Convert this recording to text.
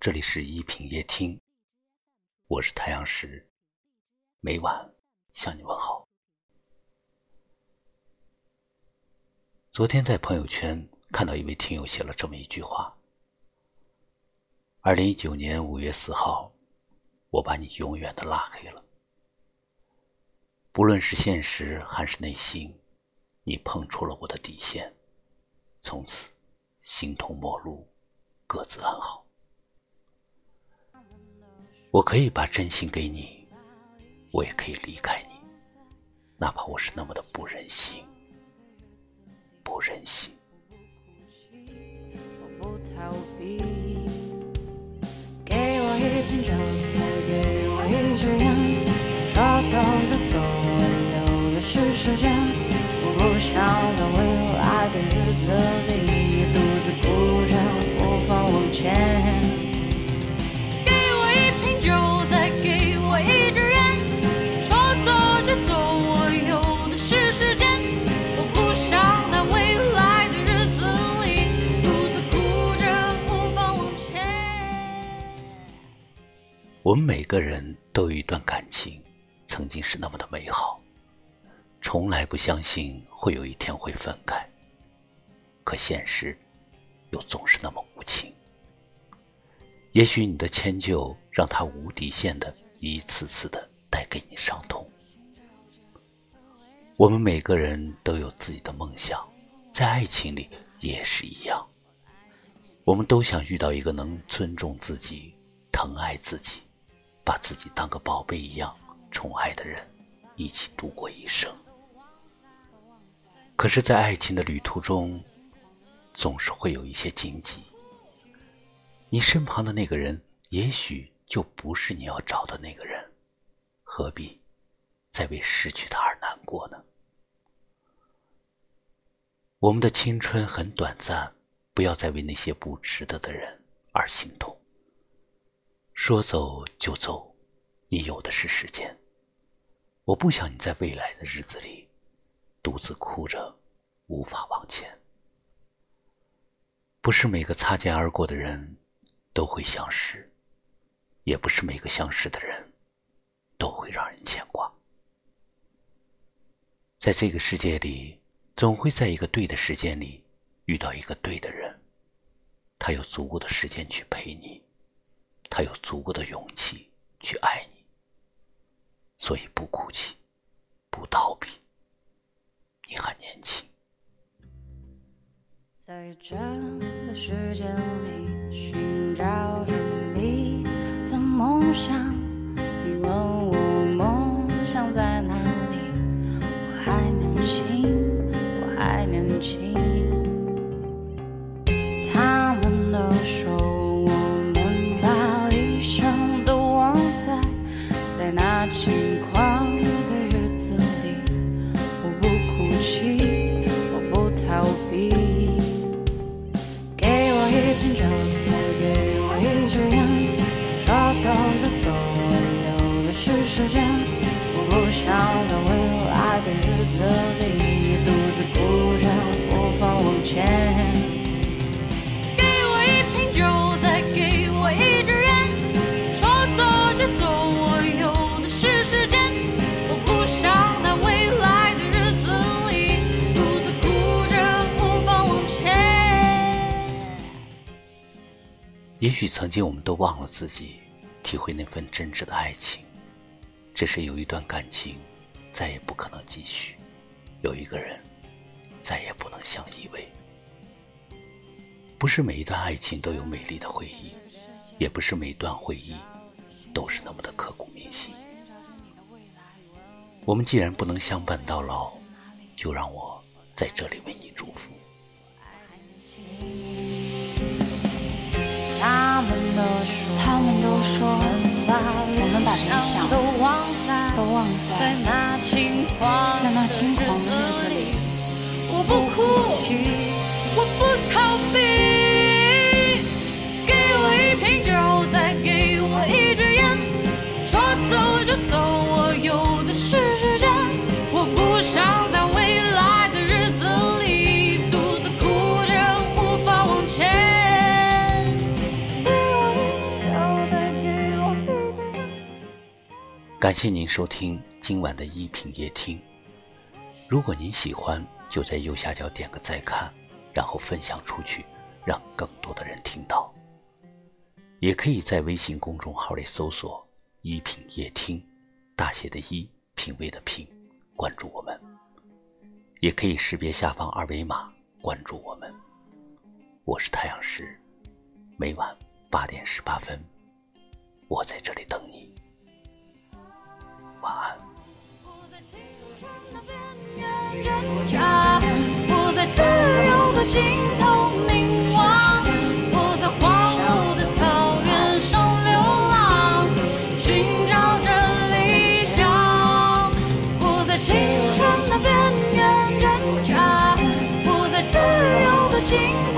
这里是一品夜听，我是太阳石，每晚向你问好。昨天在朋友圈看到一位听友写了这么一句话：二零一九年五月四号，我把你永远的拉黑了。不论是现实还是内心，你碰触了我的底线，从此形同陌路，各自安好。我可以把真心给你，我也可以离开你，哪怕我是那么的不忍心，不忍心。我不逃避给我一瓶酒，再给我一支烟，说走就走，有的是时间。我不想在未我们每个人都有一段感情，曾经是那么的美好，从来不相信会有一天会分开。可现实，又总是那么无情。也许你的迁就让他无底线的一次次的带给你伤痛。我们每个人都有自己的梦想，在爱情里也是一样。我们都想遇到一个能尊重自己、疼爱自己。把自己当个宝贝一样宠爱的人，一起度过一生。可是，在爱情的旅途中，总是会有一些荆棘。你身旁的那个人，也许就不是你要找的那个人，何必再为失去他而难过呢？我们的青春很短暂，不要再为那些不值得的人而心痛。说走就走，你有的是时间。我不想你在未来的日子里独自哭着，无法往前。不是每个擦肩而过的人都会相识，也不是每个相识的人都会让人牵挂。在这个世界里，总会在一个对的时间里遇到一个对的人，他有足够的时间去陪你。他有足够的勇气去爱你，所以不哭泣，不逃避。你还年轻。在这个时间里寻找着你的梦想，一片酒再给我一支烟说走就走我有的是时间。我不想在未来的日子里独自孤着也许曾经我们都忘了自己，体会那份真挚的爱情。只是有一段感情，再也不可能继续；有一个人，再也不能相依偎。不是每一段爱情都有美丽的回忆，也不是每段回忆都是那么的刻骨铭心。我们既然不能相伴到老，就让我在这里为你祝福。说，我们把理想都忘在，在那轻狂的感谢您收听今晚的一品夜听。如果您喜欢，就在右下角点个再看，然后分享出去，让更多的人听到。也可以在微信公众号里搜索“一品夜听”，大写的“一”，品味的“品”，关注我们。也可以识别下方二维码关注我们。我是太阳石，每晚八点十八分，我在这里等你。晚安。挣扎，我在自由的尽头凝望，我在荒芜的草原上流浪，寻找着理想，我在青春的边缘挣扎，我在自由的尽头。